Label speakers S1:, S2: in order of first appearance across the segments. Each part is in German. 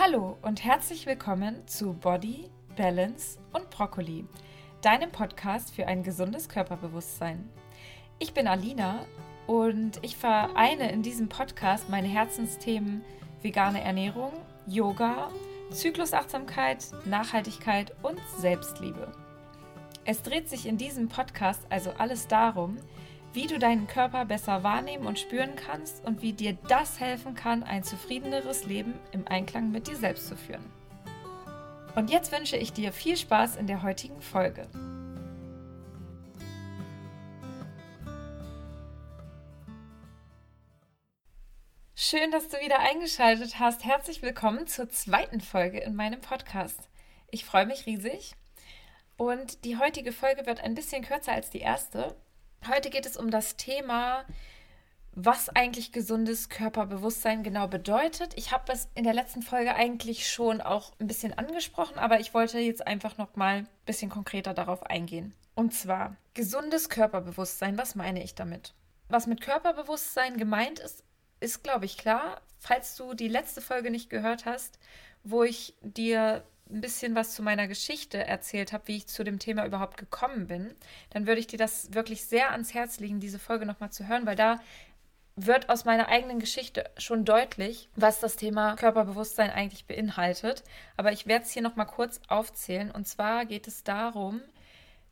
S1: Hallo und herzlich willkommen zu Body, Balance und Brokkoli, deinem Podcast für ein gesundes Körperbewusstsein. Ich bin Alina und ich vereine in diesem Podcast meine Herzensthemen vegane Ernährung, Yoga, Zyklusachtsamkeit, Nachhaltigkeit und Selbstliebe. Es dreht sich in diesem Podcast also alles darum, wie du deinen Körper besser wahrnehmen und spüren kannst und wie dir das helfen kann, ein zufriedeneres Leben im Einklang mit dir selbst zu führen. Und jetzt wünsche ich dir viel Spaß in der heutigen Folge. Schön, dass du wieder eingeschaltet hast. Herzlich willkommen zur zweiten Folge in meinem Podcast. Ich freue mich riesig. Und die heutige Folge wird ein bisschen kürzer als die erste, Heute geht es um das Thema, was eigentlich gesundes Körperbewusstsein genau bedeutet. Ich habe es in der letzten Folge eigentlich schon auch ein bisschen angesprochen, aber ich wollte jetzt einfach noch mal ein bisschen konkreter darauf eingehen. Und zwar gesundes Körperbewusstsein. Was meine ich damit? Was mit Körperbewusstsein gemeint ist, ist glaube ich klar. Falls du die letzte Folge nicht gehört hast, wo ich dir ein bisschen was zu meiner Geschichte erzählt habe, wie ich zu dem Thema überhaupt gekommen bin, dann würde ich dir das wirklich sehr ans Herz legen, diese Folge nochmal zu hören, weil da wird aus meiner eigenen Geschichte schon deutlich, was das Thema Körperbewusstsein eigentlich beinhaltet. Aber ich werde es hier nochmal kurz aufzählen. Und zwar geht es darum,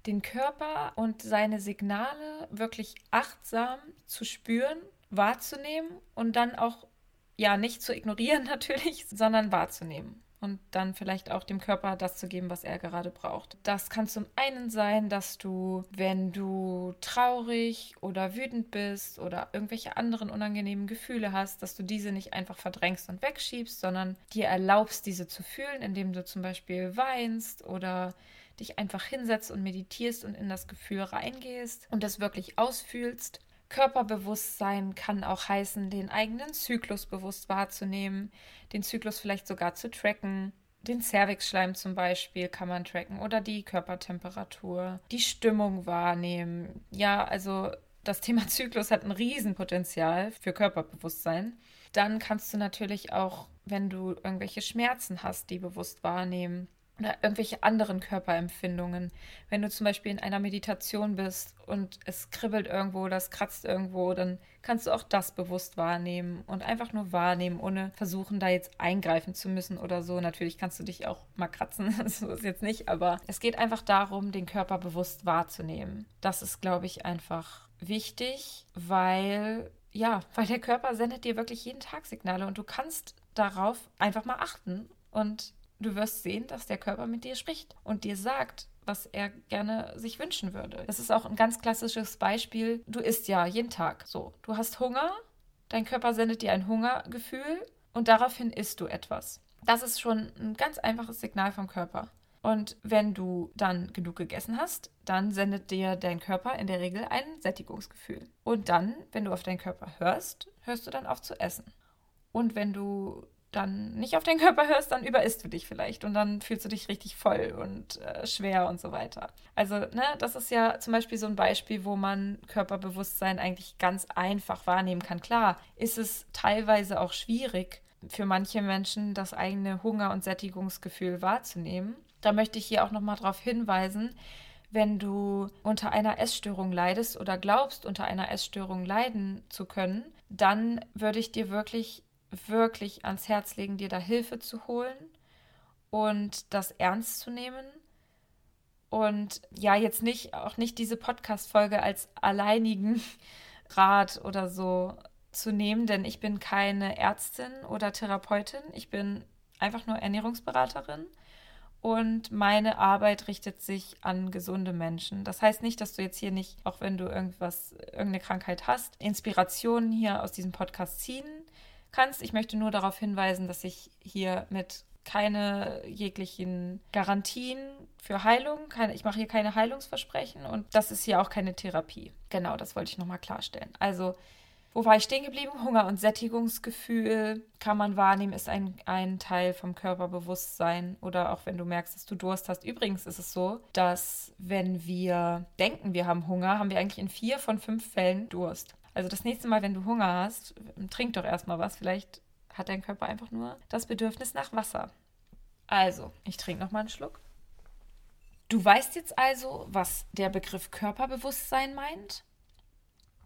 S1: den Körper und seine Signale wirklich achtsam zu spüren, wahrzunehmen und dann auch, ja, nicht zu ignorieren natürlich, sondern wahrzunehmen und dann vielleicht auch dem Körper das zu geben, was er gerade braucht. Das kann zum einen sein, dass du, wenn du traurig oder wütend bist oder irgendwelche anderen unangenehmen Gefühle hast, dass du diese nicht einfach verdrängst und wegschiebst, sondern dir erlaubst, diese zu fühlen, indem du zum Beispiel weinst oder dich einfach hinsetzt und meditierst und in das Gefühl reingehst und das wirklich ausfühlst. Körperbewusstsein kann auch heißen, den eigenen Zyklus bewusst wahrzunehmen, den Zyklus vielleicht sogar zu tracken. Den Cervixschleim zum Beispiel kann man tracken oder die Körpertemperatur, die Stimmung wahrnehmen. Ja, also das Thema Zyklus hat ein Riesenpotenzial für Körperbewusstsein. Dann kannst du natürlich auch, wenn du irgendwelche Schmerzen hast, die bewusst wahrnehmen oder irgendwelche anderen Körperempfindungen. Wenn du zum Beispiel in einer Meditation bist und es kribbelt irgendwo oder es kratzt irgendwo, dann kannst du auch das bewusst wahrnehmen und einfach nur wahrnehmen, ohne versuchen, da jetzt eingreifen zu müssen oder so. Natürlich kannst du dich auch mal kratzen, so ist jetzt nicht, aber es geht einfach darum, den Körper bewusst wahrzunehmen. Das ist, glaube ich, einfach wichtig, weil ja, weil der Körper sendet dir wirklich jeden Tag Signale und du kannst darauf einfach mal achten und Du wirst sehen, dass der Körper mit dir spricht und dir sagt, was er gerne sich wünschen würde. Das ist auch ein ganz klassisches Beispiel. Du isst ja jeden Tag so. Du hast Hunger, dein Körper sendet dir ein Hungergefühl und daraufhin isst du etwas. Das ist schon ein ganz einfaches Signal vom Körper. Und wenn du dann genug gegessen hast, dann sendet dir dein Körper in der Regel ein Sättigungsgefühl. Und dann, wenn du auf deinen Körper hörst, hörst du dann auf zu essen. Und wenn du dann nicht auf den Körper hörst, dann überisst du dich vielleicht und dann fühlst du dich richtig voll und äh, schwer und so weiter. Also, ne, das ist ja zum Beispiel so ein Beispiel, wo man Körperbewusstsein eigentlich ganz einfach wahrnehmen kann. Klar, ist es teilweise auch schwierig für manche Menschen, das eigene Hunger- und Sättigungsgefühl wahrzunehmen. Da möchte ich hier auch nochmal darauf hinweisen, wenn du unter einer Essstörung leidest oder glaubst, unter einer Essstörung leiden zu können, dann würde ich dir wirklich wirklich ans Herz legen, dir da Hilfe zu holen und das ernst zu nehmen. Und ja, jetzt nicht, auch nicht diese Podcast-Folge als alleinigen Rat oder so zu nehmen, denn ich bin keine Ärztin oder Therapeutin. Ich bin einfach nur Ernährungsberaterin und meine Arbeit richtet sich an gesunde Menschen. Das heißt nicht, dass du jetzt hier nicht, auch wenn du irgendwas, irgendeine Krankheit hast, Inspirationen hier aus diesem Podcast ziehen kannst. Ich möchte nur darauf hinweisen, dass ich hier mit keine jeglichen Garantien für Heilung, keine, ich mache hier keine Heilungsversprechen und das ist hier auch keine Therapie. Genau, das wollte ich nochmal klarstellen. Also, wo war ich stehen geblieben? Hunger und Sättigungsgefühl kann man wahrnehmen, ist ein, ein Teil vom Körperbewusstsein oder auch wenn du merkst, dass du Durst hast. Übrigens ist es so, dass wenn wir denken, wir haben Hunger, haben wir eigentlich in vier von fünf Fällen Durst. Also das nächste Mal, wenn du Hunger hast, trink doch erstmal was. Vielleicht hat dein Körper einfach nur das Bedürfnis nach Wasser. Also, ich trinke noch mal einen Schluck. Du weißt jetzt also, was der Begriff Körperbewusstsein meint?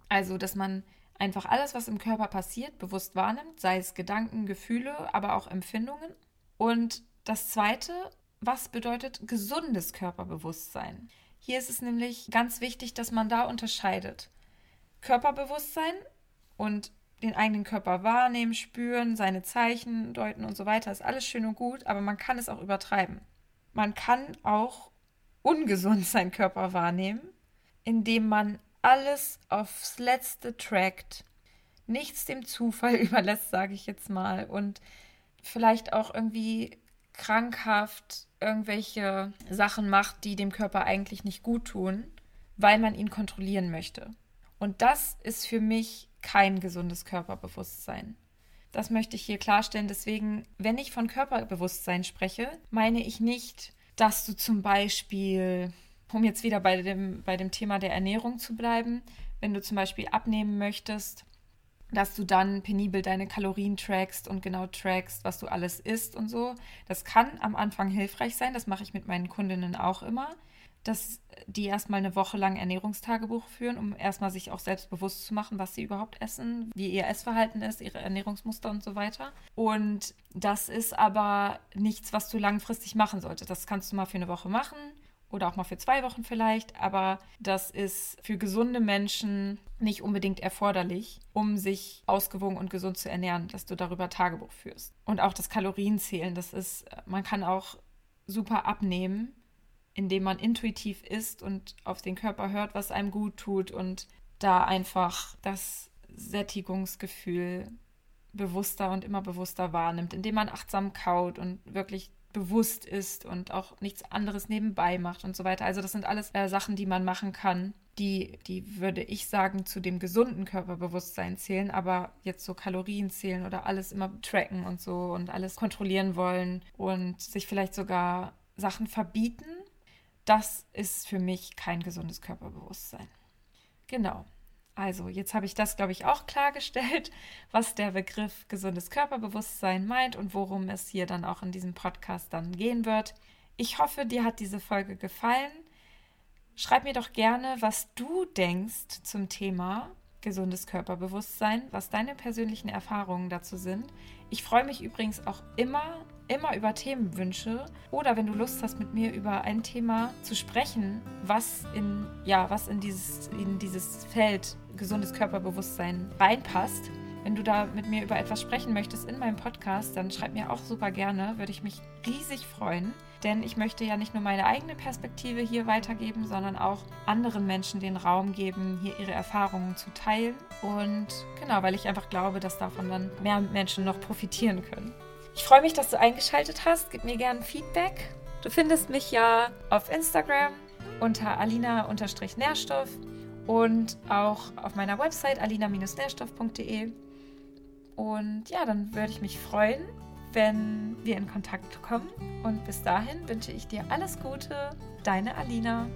S1: Also, dass man einfach alles, was im Körper passiert, bewusst wahrnimmt, sei es Gedanken, Gefühle, aber auch Empfindungen. Und das Zweite, was bedeutet gesundes Körperbewusstsein? Hier ist es nämlich ganz wichtig, dass man da unterscheidet. Körperbewusstsein und den eigenen Körper wahrnehmen, spüren, seine Zeichen deuten und so weiter, ist alles schön und gut, aber man kann es auch übertreiben. Man kann auch ungesund seinen Körper wahrnehmen, indem man alles aufs Letzte trackt, nichts dem Zufall überlässt, sage ich jetzt mal, und vielleicht auch irgendwie krankhaft irgendwelche Sachen macht, die dem Körper eigentlich nicht gut tun, weil man ihn kontrollieren möchte. Und das ist für mich kein gesundes Körperbewusstsein. Das möchte ich hier klarstellen. Deswegen, wenn ich von Körperbewusstsein spreche, meine ich nicht, dass du zum Beispiel, um jetzt wieder bei dem, bei dem Thema der Ernährung zu bleiben, wenn du zum Beispiel abnehmen möchtest, dass du dann penibel deine Kalorien trackst und genau trackst, was du alles isst und so. Das kann am Anfang hilfreich sein. Das mache ich mit meinen Kundinnen auch immer dass die erstmal eine Woche lang Ernährungstagebuch führen, um erstmal sich auch selbst bewusst zu machen, was sie überhaupt essen, wie ihr Essverhalten ist, ihre Ernährungsmuster und so weiter. Und das ist aber nichts, was du langfristig machen solltest. Das kannst du mal für eine Woche machen oder auch mal für zwei Wochen vielleicht, aber das ist für gesunde Menschen nicht unbedingt erforderlich, um sich ausgewogen und gesund zu ernähren, dass du darüber Tagebuch führst. Und auch das Kalorienzählen, das ist, man kann auch super abnehmen indem man intuitiv isst und auf den Körper hört, was einem gut tut und da einfach das Sättigungsgefühl bewusster und immer bewusster wahrnimmt, indem man achtsam kaut und wirklich bewusst ist und auch nichts anderes nebenbei macht und so weiter. Also das sind alles äh, Sachen, die man machen kann, die, die würde ich sagen, zu dem gesunden Körperbewusstsein zählen, aber jetzt so Kalorien zählen oder alles immer tracken und so und alles kontrollieren wollen und sich vielleicht sogar Sachen verbieten, das ist für mich kein gesundes Körperbewusstsein. Genau. Also, jetzt habe ich das, glaube ich, auch klargestellt, was der Begriff gesundes Körperbewusstsein meint und worum es hier dann auch in diesem Podcast dann gehen wird. Ich hoffe, dir hat diese Folge gefallen. Schreib mir doch gerne, was du denkst zum Thema gesundes Körperbewusstsein, was deine persönlichen Erfahrungen dazu sind. Ich freue mich übrigens auch immer, immer über Themenwünsche oder wenn du Lust hast, mit mir über ein Thema zu sprechen, was in, ja, was in dieses, in dieses Feld gesundes Körperbewusstsein reinpasst. Wenn du da mit mir über etwas sprechen möchtest in meinem Podcast, dann schreib mir auch super gerne, würde ich mich riesig freuen denn ich möchte ja nicht nur meine eigene Perspektive hier weitergeben, sondern auch anderen Menschen den Raum geben, hier ihre Erfahrungen zu teilen. Und genau, weil ich einfach glaube, dass davon dann mehr Menschen noch profitieren können. Ich freue mich, dass du eingeschaltet hast. Gib mir gerne Feedback. Du findest mich ja auf Instagram unter alina-nährstoff und auch auf meiner Website alina-nährstoff.de. Und ja, dann würde ich mich freuen, wenn wir in Kontakt kommen. Und bis dahin wünsche ich dir alles Gute, deine Alina.